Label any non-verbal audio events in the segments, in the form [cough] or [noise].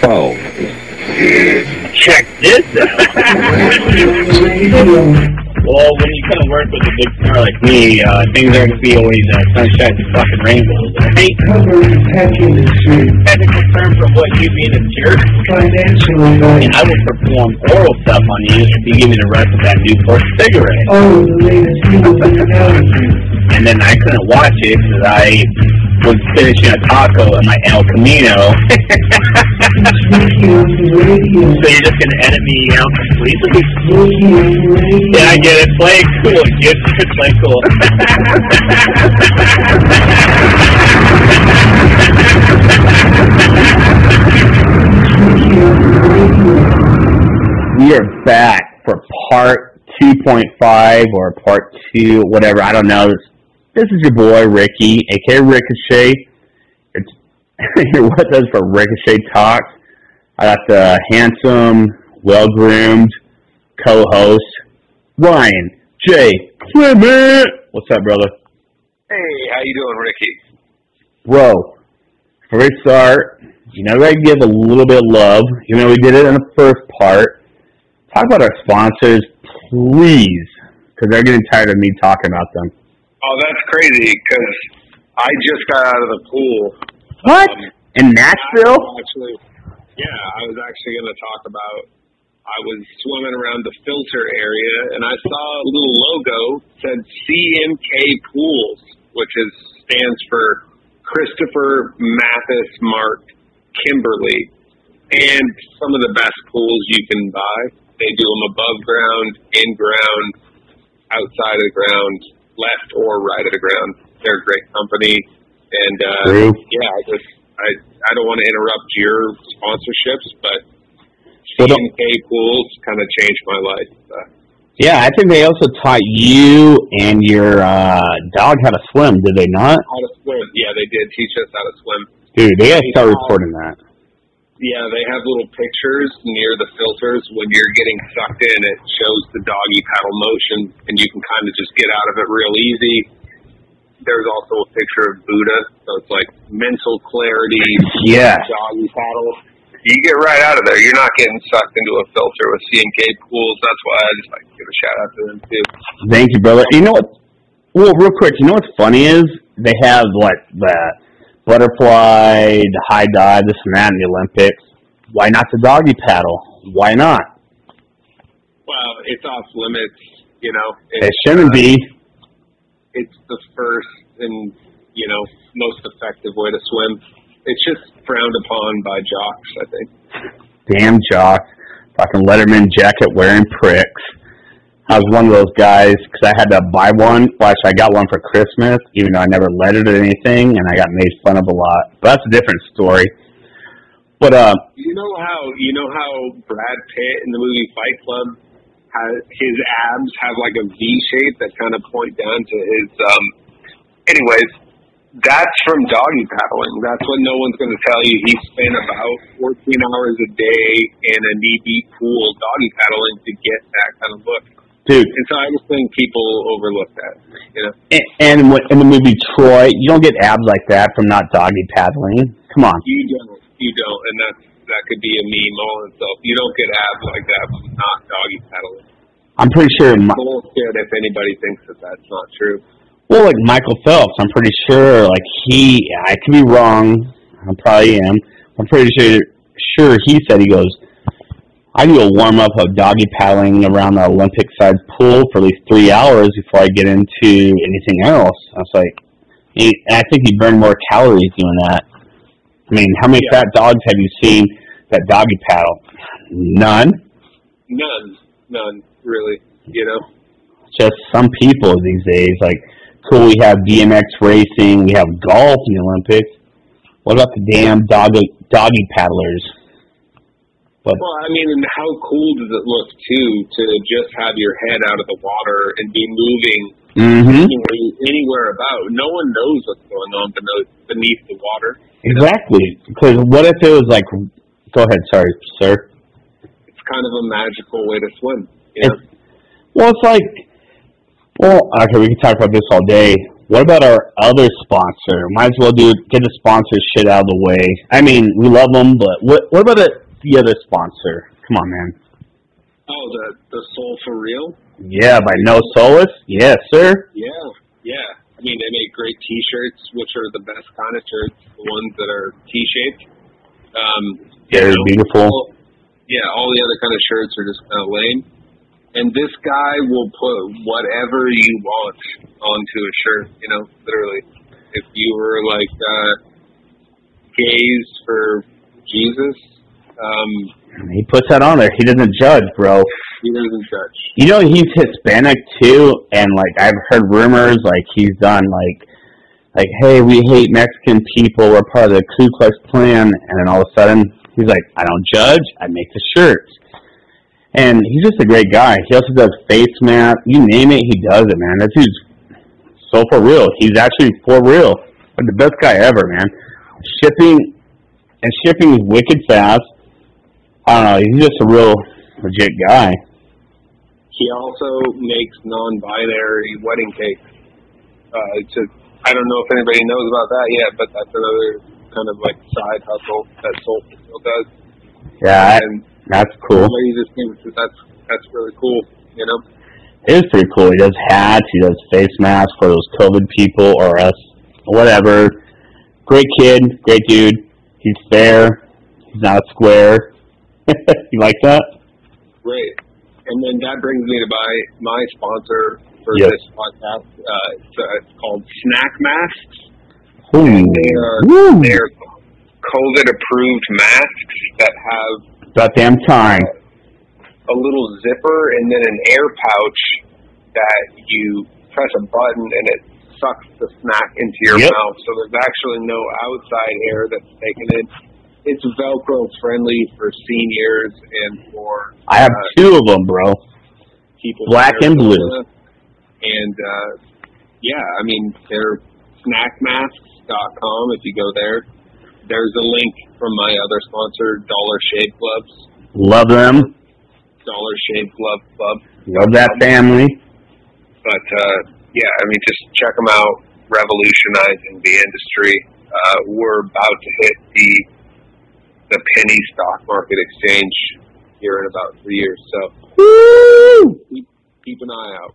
Twelve. Check this [laughs] Well, when you kind of work with a big star like me, uh, things aren't going to be always uh, sunshine and fucking rainbows. I hate technical term for what you being a jerk. And I would perform oral stuff on you if you give me the rest of that Newport cigarette. and then I couldn't watch it because I was finishing a taco at my El Camino. so you're just gonna edit me out completely? Yeah, I get it. Play cool, dude. Play cool. We are back for part 2.5 or part 2, whatever. I don't know. This, this is your boy, Ricky, aka Rickochet. It's, [laughs] you're with us for Rickochet Talks. I got the handsome, well groomed co host, Ryan J. Clement. What's up, brother? Hey, how you doing, Ricky? Bro, before we start, you know, I give a little bit of love. You know, we did it in the first part. Talk about our sponsors, please, because they're getting tired of me talking about them. Oh, that's crazy because I just got out of the pool. What? Um, In Nashville? Actually, yeah, I was actually going to talk about. I was swimming around the filter area and I saw a little logo said CMK Pools, which is stands for Christopher Mathis Mark Kimberly, and some of the best pools you can buy. They do them above ground, in ground, outside of the ground, left or right of the ground. They're a great company, and uh, True. yeah, I just I I don't want to interrupt your sponsorships, but Well, don't- Pools kind of changed my life. Yeah, I think they also taught you and your uh, dog how to swim, did they not? how to swim? Yeah, they did teach us how to swim. Dude, they gotta start recording that. Yeah, they have little pictures near the filters. When you're getting sucked in, it shows the doggy paddle motion, and you can kind of just get out of it real easy. There's also a picture of Buddha, so it's like mental clarity, Yeah, doggy paddle. You get right out of there. You're not getting sucked into a filter with CMK pools. That's why I just like to give a shout out to them too. Thank you, brother. You know what? Well, real quick, you know what's funny is they have like the butterfly, the high dive, this and that in the Olympics. Why not the doggy paddle? Why not? Well, it's off limits. You know, It shouldn't be. it's the first and you know most effective way to swim. It's just frowned upon by jocks, I think. Damn jock, fucking Letterman jacket wearing pricks. I was one of those guys because I had to buy one. Well, actually, I got one for Christmas, even though I never lettered or anything, and I got made fun of a lot. But that's a different story. But uh, You know how you know how Brad Pitt in the movie Fight Club has his abs have like a V shape that kind of point down to his. um Anyways, that's from doggy paddling. That's what no one's going to tell you. He spent about 14 hours a day in a knee deep pool doggy paddling to get that kind of look. dude, And so I just think people overlook that. You know. And, and in the movie Troy, you don't get abs like that from not doggy paddling. Come on. You don't. You don't, and that's that could be a meme all in itself. You don't get abs like that from not doggy paddling. I'm pretty sure. My, Bullshit if anybody thinks that that's not true. Well, like Michael Phelps, I'm pretty sure. Like he, I could be wrong. I probably am. I'm pretty sure. Sure, he said he goes. I do a warm up of doggy paddling around the Olympic sized pool for at least three hours before I get into anything else. I was like, he, I think he burned more calories doing that. I mean, how many Yeah. fat dogs have you seen that doggy paddle? None. None, none really. You know. just some people these days. Like, cool, we have BMX racing, we have golf in the Olympics. What about the damn doggy doggy paddlers? But Well, I mean, and how cool does it look too to just have your head out of the water and be moving hmm you know, anywhere about? No one knows what's going on beneath beneath the water. exactly. Because what if it was like? Go ahead, sorry, sir. It's kind of a magical way to swim. You know? It's, well, it's like Well, okay, we can talk about this all day. What about our other sponsor? Might as well do get the sponsor shit out of the way. I mean, we love them, but what what about the, the other sponsor? Come on, man. Oh, the the Soul for Real. Yeah, by No Solace. Yes, sir. Yeah, yeah. I mean, they make great T-shirts, which are the best kind of shirts, the ones that are T-shaped. Um, Yeah, they're you know, beautiful. all- yeah, all the other kind of shirts are just kind of lame. And this guy will put whatever you want onto a shirt. You know, literally. If you were like uh, gays for Jesus, um, He puts that on there. He doesn't judge, bro. he doesn't judge. You know he's Hispanic too, and like I've heard rumors like he's done like like hey we hate Mexican people we're part of the Ku Klux Klan, and then all of a sudden he's like I don't judge I make the shirts, and he's just a great guy. He also does face masks, you name it, he does it, man. That dude's so for real. He's actually for real, like the best guy ever, man. Shipping and shipping is wicked fast. I don't know. He's just a real legit guy. He also makes non-binary wedding cakes. Uh, it's a, I don't know if anybody knows about that yet, but that's another kind of like side hustle that Soul does. Yeah, and that's cool. somebody just thinks that that's that's really cool. You know, It is pretty cool. He does hats. He does face masks for those COVID people or us, whatever. Great kid, great dude. He's fair. He's not square. [laughs] you like that? great. And then that brings me to my my sponsor for Yes. this podcast. Uh, it's, uh, it's called Snack Masks. Ooh. They are Woo. they're COVID approved masks that have About damn time. a little zipper and then an air pouch that you press a button and it sucks the snack into your Yep. mouth. So there's actually no outside air that's taken in. It's Velcro friendly for seniors and for I have uh, two of them, bro. people Black and blue. And uh, yeah, I mean they're snackmasks.com. If you go there, there's a link from my other sponsor, Dollar Shave Clubs. Love them. Dollar Shave Glove Club. Love that family. But uh, yeah, I mean, just check them out. Revolutionizing the industry. Uh, we're about to hit the the penny stock market exchange here in about three years. So Woo! keep, keep an eye out.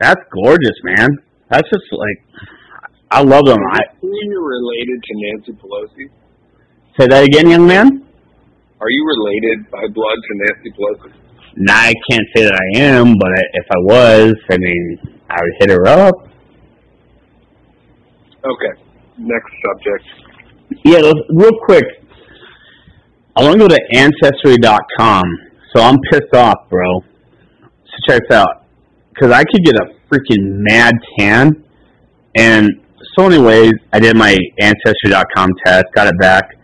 That's gorgeous, man. That's just like I love them. I Are you related to Nancy Pelosi? say that again, young man. Are you related by blood to Nancy Pelosi? Nah, I can't say that I am, but I- if I was, I mean, I would hit her up. Okay. Next subject. Yeah, real quick. I want to go to Ancestry.com. So I'm pissed off, bro. So check this out. Because I could get a freaking mad tan. And so anyways, I did my Ancestry.com test, got it back.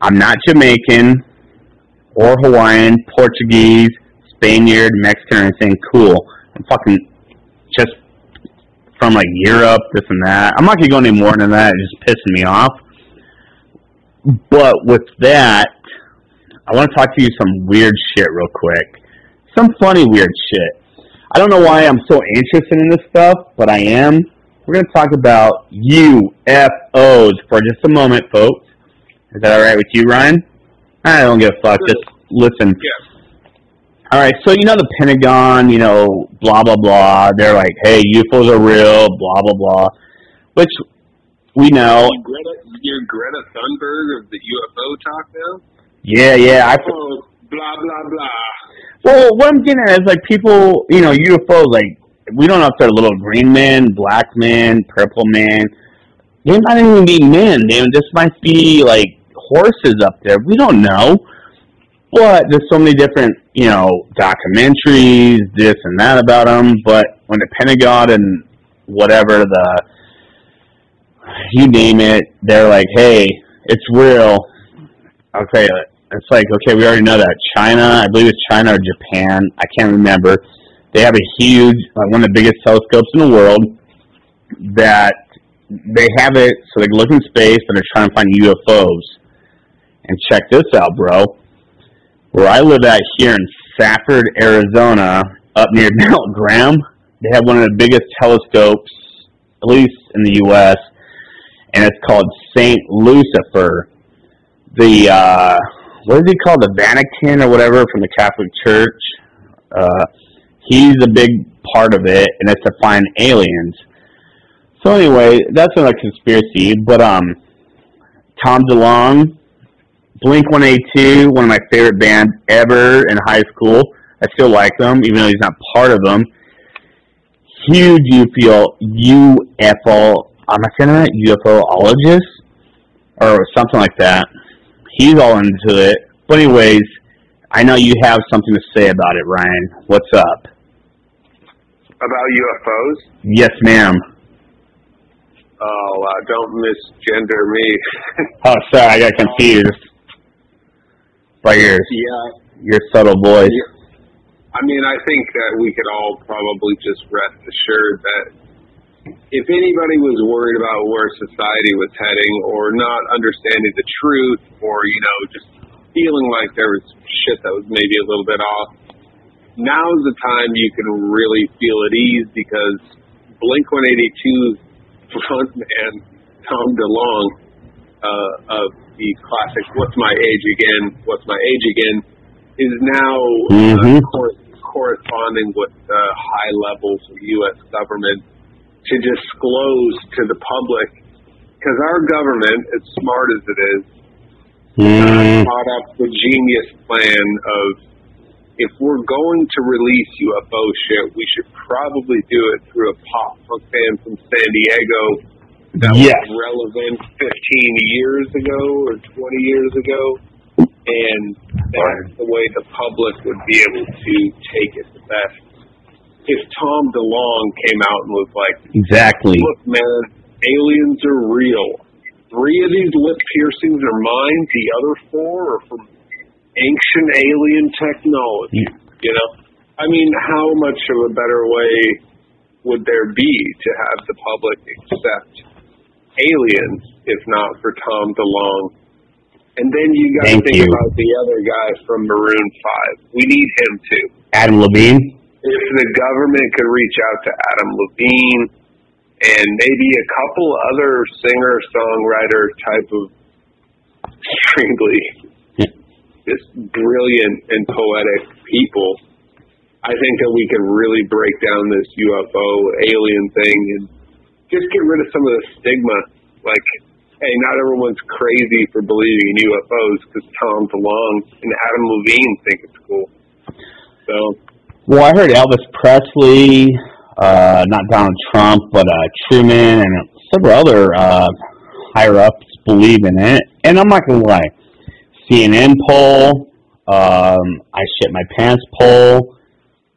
I'm not Jamaican or Hawaiian, Portuguese, Spaniard, Mexican, or anything. Cool. I'm fucking just from like Europe, this and that. I'm not gonna go any more than that. It's just pissing me off. But with that, I want to talk to you some weird shit real quick. Some funny weird shit. I don't know why I'm so interested in this stuff, but I am. We're gonna talk about UFOs for just a moment, folks. Is that all right with you, Ryan? I don't give a fuck. Just listen. Yeah. All right, so you know the Pentagon, you know, blah blah blah. They're like, hey, UFOs are real, blah blah blah, which we know. You Greta, you're Greta Thunberg of the UFO talk now? Yeah, yeah. I Oh, blah, blah, blah. well, what I'm getting at is like people, you know, UFOs. Like we don't know if they're little green men, black men, purple men. They might even be men. They just might be like horses up there. We don't know. But there's so many different, you know, documentaries, this and that about them. But when the Pentagon and whatever the, you name it, they're like, hey, it's real. Okay, it's like, okay, we already know that. China, I believe it's China or Japan, I can't remember. They have a huge, like one of the biggest telescopes in the world that they have it so they can look in space and they're trying to find UFOs. And check this out, bro. Where I live at here in Safford, Arizona, up near [laughs] Mount Graham, they have one of the biggest telescopes, at least in the U.S., and it's called Saint Lucifer. The uh, what is he called? The Vatican or whatever from the Catholic Church. Uh, he's a big part of it, and it's to find aliens. So anyway, that's another conspiracy. But um, Tom DeLonge, Blink One Eighty Two, one of my favorite bands ever in high school. I still like them, even though he's not part of them. Huge UFO, UFO, am I saying that? UFOologist? Or something like that. He's all into it. But anyways, I know you have something to say about it, Ryan. What's up? About UFOs? Yes, ma'am. Oh, uh, don't misgender me. [laughs] Oh, sorry, I got confused by your yeah, your subtle voice. I mean, I think that we could all probably just rest assured that if anybody was worried about where society was heading or not understanding the truth or, you know, just feeling like there was shit that was maybe a little bit off, now's the time you can really feel at ease because Blink 182's frontman, Tom DeLonge, uh, of the classic What's My Age Again, What's My Age Again, is now Mhm. uh, cor- corresponding with uh, high levels of U.S. government to disclose to the public, because our government, as smart as it is, Mm, thought up the genius plan of if we're going to release UFO shit, we should probably do it through a pop punk band from San Diego that Yes. was relevant 15 years ago or 20 years ago. And that's the way the public would be able to take it the best. If Tom DeLonge came out and was like, exactly. look, man, aliens are real. Three of these lip piercings are mine. The other four are from ancient alien technology. You know, I mean, how much of a better way would there be to have the public accept aliens if not for Tom DeLonge? And then you got to think you. about the other guy from Maroon Five. We need him too Adam Levine. if the government could reach out to Adam Levine and maybe a couple other singer songwriter type of [laughs] extremely just brilliant and poetic people, I think that we could really break down this UFO alien thing and just get rid of some of the stigma. Like, hey, not everyone's crazy for believing in UFOs because Tom DeLonge and Adam Levine think it's cool. So, Well, I heard Elvis Presley, uh, not Donald Trump, but uh, Truman and several other uh, higher ups believe in it. And I'm not gonna lie, CNN poll, um, I shit my pants poll,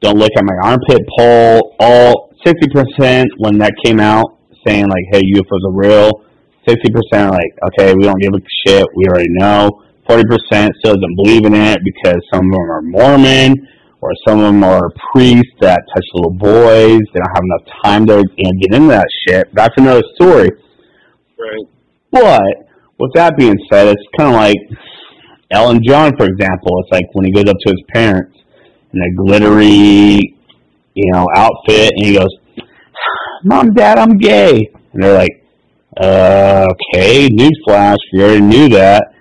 don't look at my armpit poll, all sixty percent when that came out saying like, hey, UFOs are real. Sixty percent like, okay, we don't give a shit, we already know. Forty percent still doesn't believe in it because some of them are Mormon or some of them are priests that touch little boys. They don't have enough time to get into that shit. That's another story. right. But with that being said, it's kind of like Elton John, for example. It's like when he goes up to his parents in a glittery, you know, outfit, and he goes, "Mom, Dad, I'm gay," and they're like, uh, "Okay, newsflash, we already knew that.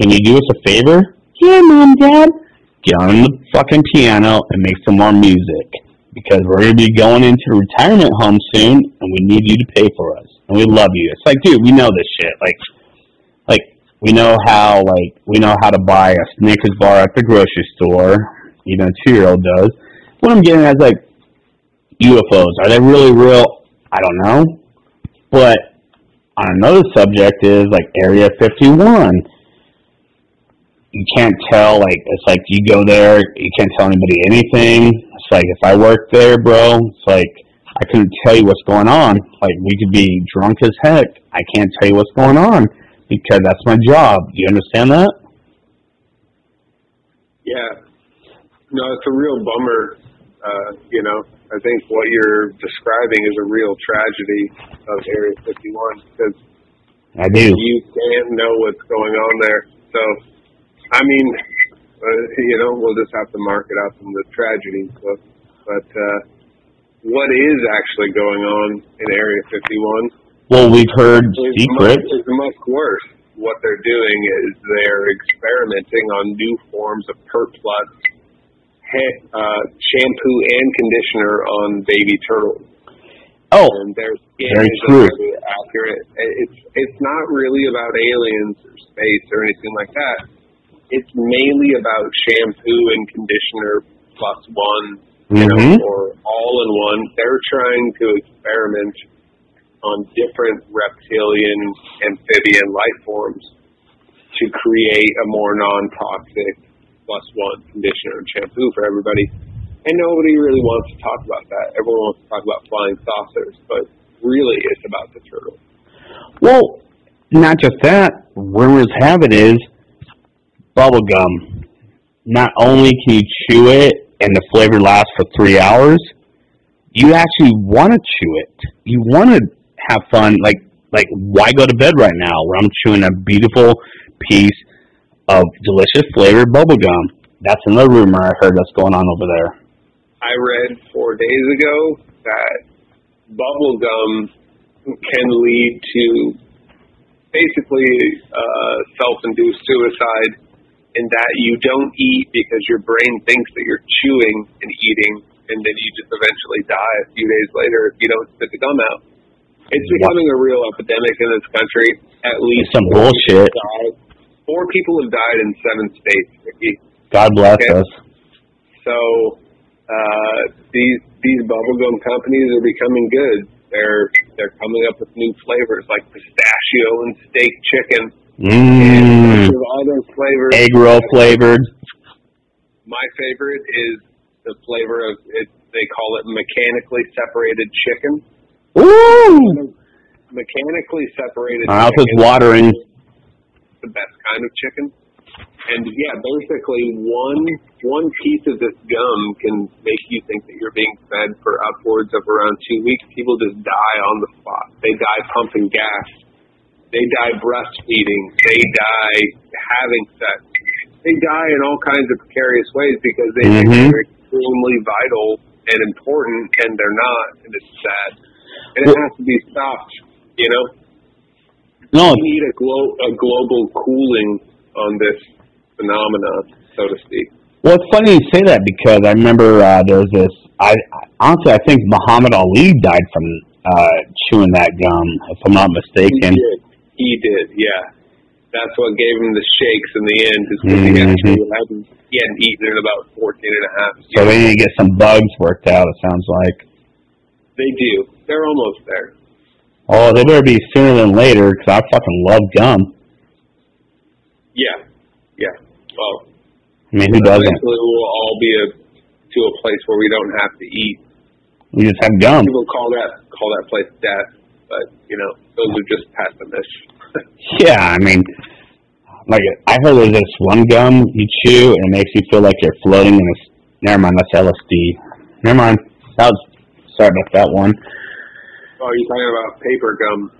Can you do us a favor?" Yeah, Mom, Dad. Get on the fucking piano and make some more music because we're gonna be going into retirement home soon, and we need you to pay for us, and we love you. It's like, dude, we know this shit. Like we know how, like, we know how to buy a Snickers bar at the grocery store. Even a two-year-old does. What I'm getting at is like UFOs. Are they really real? I don't know. But on another subject is like Area 51 you can't tell like it's like you go there you can't tell anybody anything it's like if i worked there bro it's like i couldn't tell you what's going on like we could be drunk as heck i can't tell you what's going on because that's my job Do you understand that Yeah. No, it's a real bummer. Uh, you know, I think what you're describing is a real tragedy of Area 51 because i do you can't know what's going on there. So, I mean, [laughs] uh, you know, we'll just have to mark it out from the tragedy. So, but uh, what is actually going on in Area 51 Well, we've heard much, secrets. is much worse. What they're doing is they're experimenting on new forms of Pert Plus uh, shampoo and conditioner on baby turtles. Oh, and their skin Very is true. accurate. It's it's not really about aliens or space or anything like that. It's mainly about shampoo and conditioner plus one, you Mhm. know, or all in one. They're trying to experiment on different reptilian, amphibian life forms to create a more non-toxic plus one conditioner and shampoo for everybody. And nobody really wants to talk about that. Everyone wants to talk about flying saucers, but really it's about the turtle. well, not just that. Rumors have it is bubble gum. Not only can you chew it and the flavor lasts for three hours, you actually want to chew it. You want to have fun. Like, like why go to bed right now where I'm chewing a beautiful piece of delicious flavored bubble gum? That's another rumor I heard that's going on over there. I read four days ago that bubble gum can lead to basically uh, self-induced suicide in that you don't eat because your brain thinks that you're chewing and eating, and then you just eventually die a few days later if you don't spit the gum out. It's becoming a real epidemic in this country. At least It's some four bullshit. people Four people have died in seven states, Ricky. God bless Okay. us. So uh, these these bubblegum companies are becoming good. They're they're coming up with new flavors like pistachio and steak chicken Mmm. and other flavors. Egg roll flavored. My favorite is the flavor of it. They call it mechanically separated chicken. Ooh! Mechanically separated. My mouth is watering. the best kind of chicken. And yeah, basically one one piece of this gum can make you think that you're being fed for upwards of around two weeks. People just die on the spot. They die pumping gas. They die breastfeeding. They die having sex. They die in all kinds of precarious ways because they think Mhm. they're extremely vital and important, and they're not, and it's sad. And it has to be stopped. You know, No, we need a, glo- a global cooling on this phenomenon, so to speak. well, it's funny you say that because I remember uh, there was this. I honestly, I think Muhammad Ali died from uh, chewing that gum, if I'm not mistaken. He did. He did, yeah. That's what gave him the shakes in the end, is because he Mhm. actually hadn't, he hadn't eaten in about 14 and a half So they need to get some bugs worked out. It sounds like. They do. They're almost there. Oh, they better be sooner than later because I fucking love gum. Yeah. Yeah. Well, I mean, who doesn't? eventually we'll all be a, to a place where we don't have to eat. We just have gum. People call that call that place death, but you know those are just pessimists. [laughs] Yeah, I mean, like I heard there's this one gum you chew and it makes you feel like you're floating in a. Never mind, that's LSD. Never mind. That was sorry about that one. Oh, you're talking about paper gum.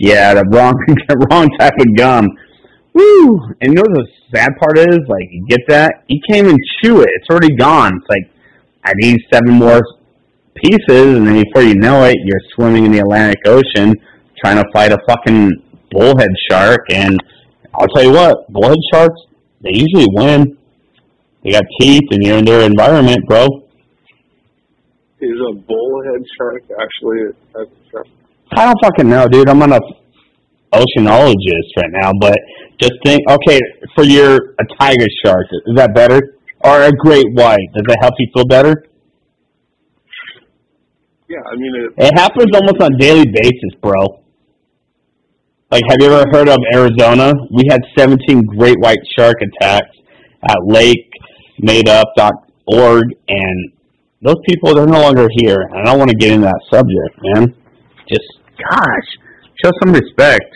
Yeah, the wrong, [laughs] the wrong type of gum. Woo! And you know what the sad part is? Like, you get that, you can't even chew it. It's already gone. It's like, I need seven more pieces, and then before you know it, you're swimming in the Atlantic Ocean trying to fight a fucking bullhead shark. And I'll tell you what, bullhead sharks, they usually win. They got teeth, and you're in their environment, bro. Is a bullhead shark actually a type of shark? I don't fucking know, dude. I'm not a oceanologist right now, but just think, okay, for your a tiger shark, is that better? Or a great white, does that help you feel better? Yeah, I mean it, It happens almost on a daily basis, bro. Like, have you ever heard of Arizona? We had 17 great white shark attacks at lakemadeUp.org, and those people, they're no longer here. And I don't want to get into that subject, man. Just, gosh, show some respect.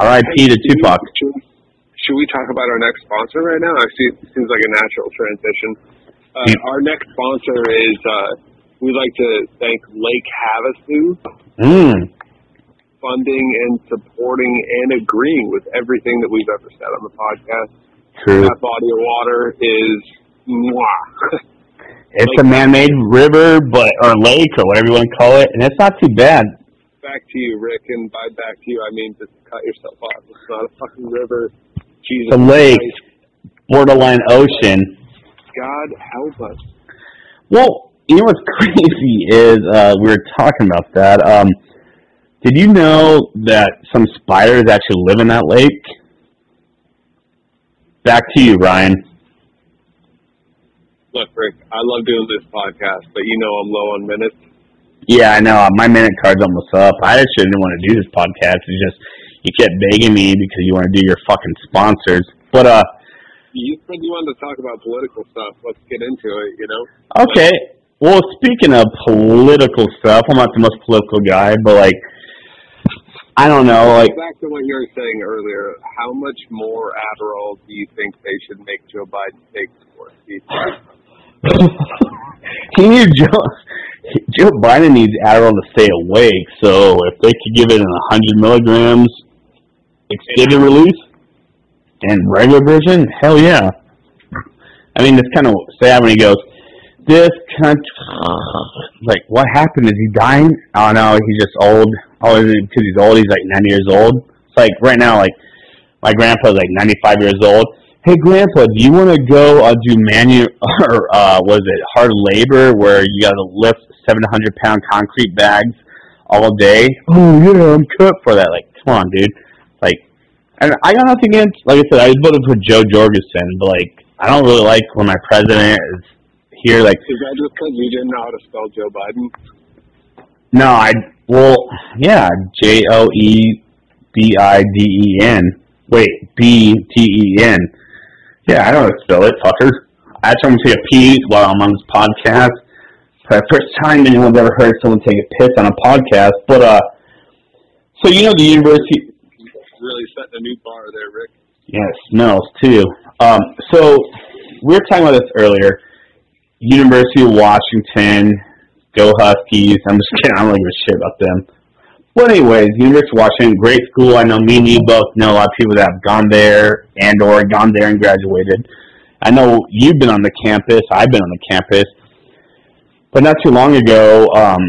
R.I.P. to Tupac. Should, should we talk about our next sponsor right now? I see it seems like a natural transition. Uh, Yeah. Our next sponsor is uh, we'd like to thank Lake Havasu, Mm. funding and supporting and agreeing with everything that we've ever said on the podcast. True. That body of water is mwah. [laughs] it's a man-made river, but or lake or whatever you want to call it, and it's not too bad. Back to you, Rick, and by back to you, I mean just cut yourself off. It's not a fucking river. Jesus The lake. Christ. Borderline ocean. God help us. Well, you know what's [laughs] crazy is uh, we were talking about that. Um, did you know that some spiders actually live in that lake? Back to you, Ryan. Look, Rick, I love doing this podcast, but you know I'm low on minutes. Yeah, I know. My minute card's almost up. I actually didn't want to do this podcast. It's just you kept begging me because you want to do your fucking sponsors. But uh, You said you wanted to talk about political stuff. Let's get into it, you know? okay. Well, speaking of political stuff, I'm not the most political guy, but like, I don't know, like, Back to what you were saying earlier, how much more Adderall do you think they should make Joe Biden take you think? [laughs] he needs Joe. Joe Biden needs Adderall to stay awake. So if they could give it in 100 milligrams, extended release, and regular version, hell yeah. I mean, it's kind of sad when he goes, "This country." [sighs] Like, what happened? Is he dying? Oh no, he's just old. Oh, because he's old? He's like 90 years old. It's like right now, like my grandpa's like 95 years old. Hey, Grandpa, do you want to go uh, do manual [laughs] or uh, was it hard labor where you got to lift 700 pound concrete bags all day? Oh yeah, I'm cut for that. Like, come on, dude. Like, and I got nothing against. Like I said, I was voted for Jo Jorgensen, but like, I don't really like when my president is here. Like, Is that just because you didn't know how to spell Joe Biden? no, I well, yeah, J O E B I D E N. Wait, B T E N. Yeah, I don't know how to spell it, fucker. I tried to say pee while I'm on this podcast. For the first time anyone's ever heard someone take a piss on a podcast. But uh, so you know the university. Really setting a new bar there, Rick. Yeah, it smells too. Um, so we were talking about this earlier. University of Washington, go Huskies. I'm just kidding. I don't really give a shit about them. But anyways, University of Washington, great school. I know me and you both know a lot of people that have gone there and or gone there and graduated. I know you've been on the campus. I've been on the campus. But not too long ago, um,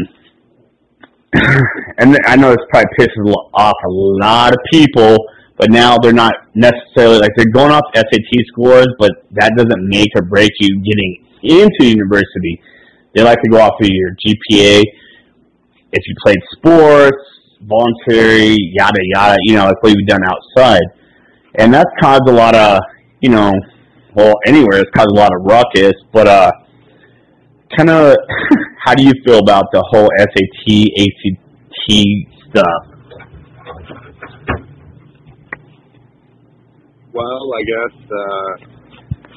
[clears throat] and I know this probably pisses off a lot of people, but now they're not necessarily like they're going off SAT scores, but that doesn't make or break you getting into university. They like to go off of your GPA. If you played sports, voluntary, yada yada, you know, like what you've done outside, and that's caused a lot of, you know, well, anywhere it's caused a lot of ruckus. But uh, kind of, [laughs] how do you feel about the whole SAT, ACT stuff? Well, I guess, uh,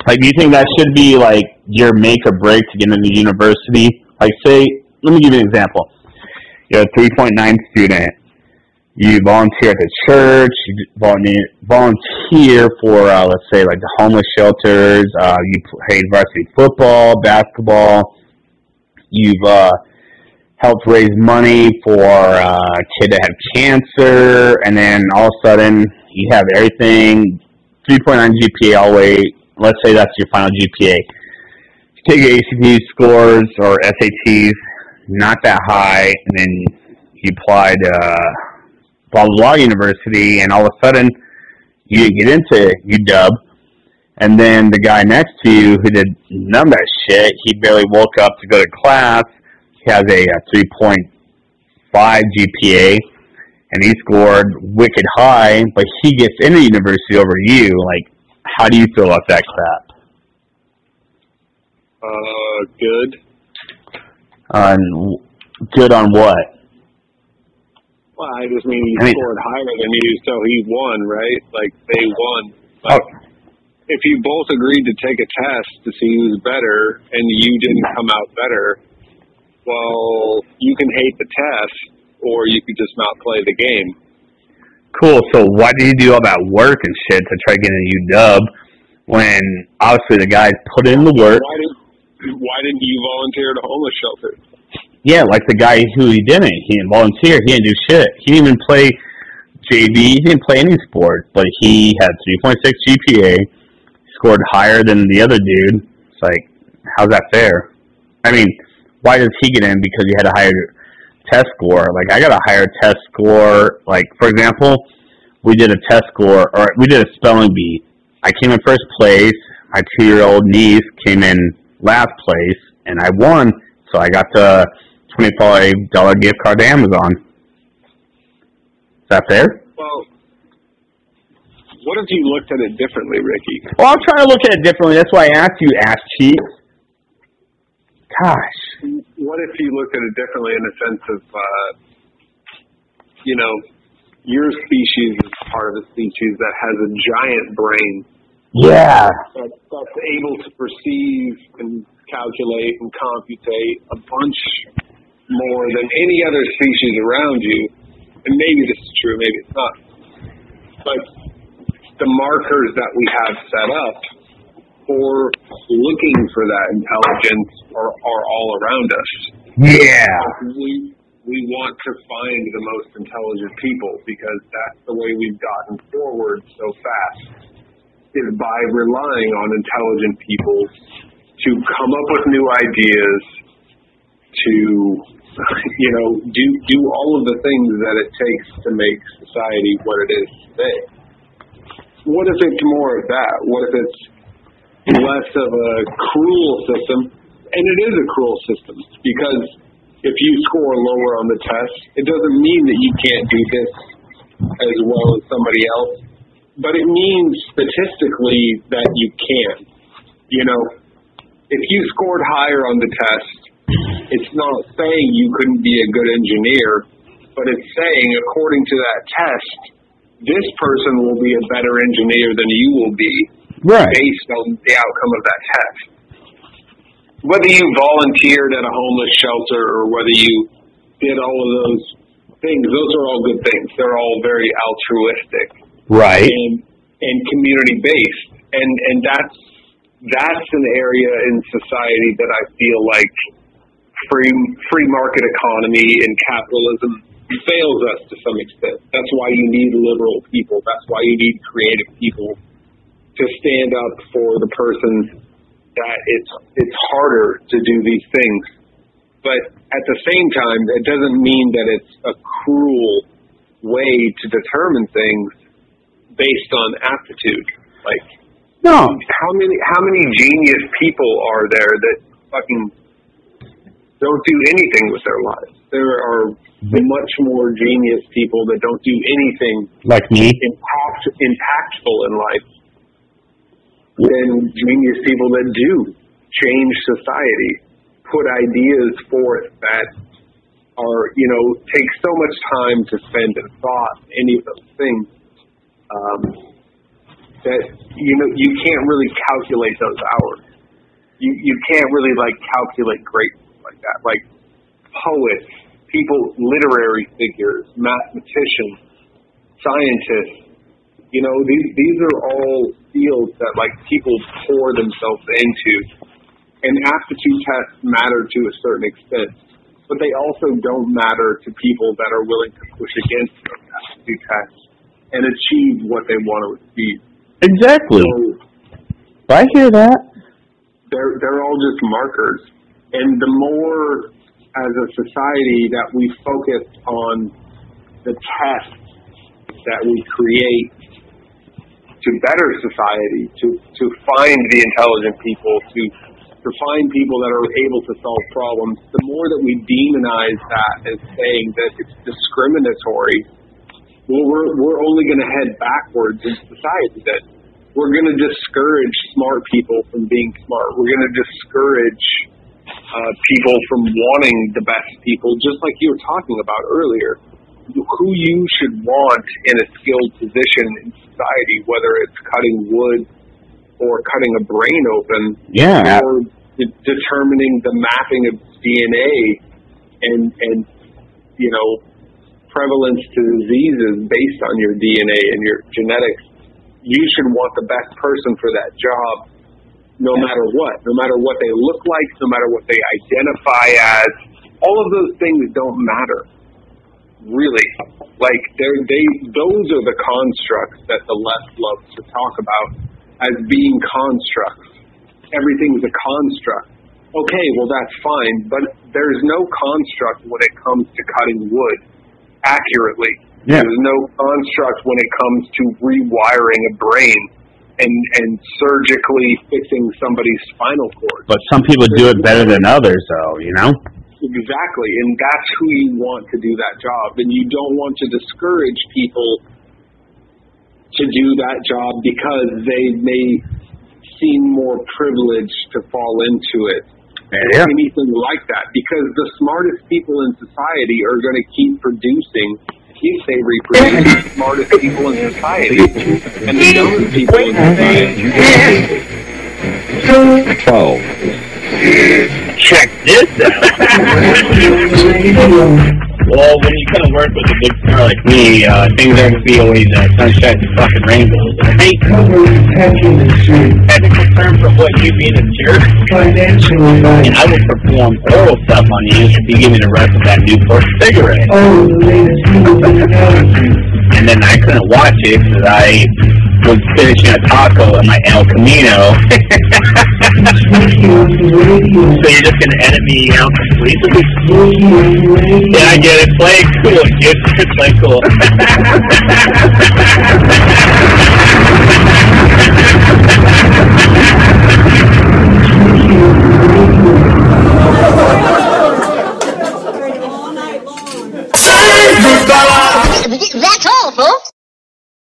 Like, do you think that should be like your make or break to get into university? Like, say, let me give you an example. You're a 3.9 student. You volunteer at the church. You volunteer for, uh, let's say, like the homeless shelters. Uh, you played varsity football, basketball. You've uh, helped raise money for uh, a kid that had cancer, and then all of a sudden you have everything 3.9 GPA all the way. Let's say that's your final GPA. Take your ACT scores or SATs, not that high, and then you applied uh, blah blah blah university, and all of a sudden you didn't get into UW. And then the guy next to you who did none of that shit, he barely woke up to go to class. He has a, a 3.5 GPA, and he scored wicked high, but he gets into university over you. Like, how do you feel about that crap? uh, good. On good on what? Well, I just mean he I mean- scored higher than you, so he won, right? Like, they won. Oh, Like, if you both agreed to take a test to see who's better and you didn't come out better, well, you can hate the test or you could just not play the game. cool. So why did you do all that work and shit to try to get into UW when obviously the guys put in the work? Why Why didn't you volunteer at a homeless shelter? Yeah, like the guy who he didn't. He didn't volunteer. He didn't do shit. He didn't even play JV. He didn't play any sport, but he had 3.6 GPA, scored higher than the other dude. It's like, how's that fair? I mean, why does he get in? Because he had a higher test score. Like I got a higher test score. Like for example, we did a test score, or we did a spelling bee. I came in first place. My two-year-old niece came in last place, and I won. So I got the twenty-five dollar gift card to Amazon. Is that fair? Well, what if you looked at it differently, Ricky? Well, I'm trying to look at it differently. That's why I asked you, ass cheeks. Gosh. What if you looked at it differently in the sense of, uh, you know, your species is part of a species that has a giant brain Yeah. that, that's able to perceive and calculate and computate a bunch more than any other species around you. And maybe this is true, maybe it's not. But the markers that we have set up for looking for that intelligence are, are all around us. Yeah. We we want to find the most intelligent people because that's the way we've gotten forward so fast is by relying on intelligent people to come up with new ideas to [laughs] you know do do all of the things that it takes to make society what it is today. What if it's more of that? What if it's less of a cruel system? And it is a cruel system because if you score lower on the test it doesn't mean that you can't do this as well as somebody else but it means statistically that you can. You know, if you scored higher on the test, it's not saying you couldn't be a good engineer, but it's saying according to that test, this person will be a better engineer than you will be Right. based on the outcome of that test. Whether you volunteered at a homeless shelter or whether you did all of those things, those are all good things. They're all very altruistic Right. and and community based and and that's that's an area in society that I feel like free free market economy and capitalism fails us to some extent. That's why you need liberal people. That's why you need creative people to stand up for the person that it's it's harder to do these things. But at the same time, it doesn't mean that it's a cruel way to determine things based on aptitude. Like No. how many how many genius people are there that fucking don't do anything with their lives? There are much more genius people that don't do anything Like me. impact, impactful in life than genius people that do change society, put ideas forth that are, you know, take so much time to spend in thought, any of those things, um, that, you know, you can't really calculate those hours. You, you can't really, like, calculate greatness like that. Like, poets, people, literary figures, mathematicians, scientists, you know, these these are all fields that like people pour themselves into, and aptitude tests matter to a certain extent, but they also don't matter to people that are willing to push against those aptitude tests and achieve what they want to achieve. Exactly. So I hear that. they're they're all just markers, and the more as a society that we focus on the tests that we create to better society, to to find the intelligent people, to to find people that are able to solve problems, the more that we demonize that as saying that it's discriminatory, well, we're we're only going to head backwards in society. That we're going to discourage smart people from being smart. We're going to discourage uh, people from wanting the best people, just like you were talking about earlier. Who you should want in a skilled position in society, whether it's cutting wood or cutting a brain open, Yeah. or de- determining the mapping of DNA and and you know prevalence to diseases based on your DNA and your genetics. You should want the best person for that job, no matter what, no matter what they look like, no matter what they identify as. All of those things don't matter, really. Like they're, they, those are the constructs that the left loves to talk about as being constructs. Everything's a construct. Okay, well that's fine, but there's no construct when it comes to cutting wood accurately. Yeah. There's no construct when it comes to rewiring a brain and and surgically fixing somebody's spinal cord. But some people do it better than others, though. You know. Exactly, and that's who you want to do that job, and you don't want to discourage people to do that job because they may seem more privileged to fall into it. Yeah. Anything like that, because the smartest people in society are going to keep producing. If they reproduce the smartest people in society, and the dumbest people in society. Twelve. Check this out. [laughs] [laughs] well, when you kind of work with a big star like me, uh, things aren't gonna be always uh, sunshine and fucking rainbows. I hate technical term for what you being a jerk. And I would perform oral stuff on you if you give me the rest of that Newport cigarette. And then I couldn't watch it because I was finishing a taco at my El Camino. [laughs] so you're just gonna edit me out completely? yeah, I get it. Play it cool, it Play [laughs] cool. Ha ha ha ha ha ha ha ha ha ha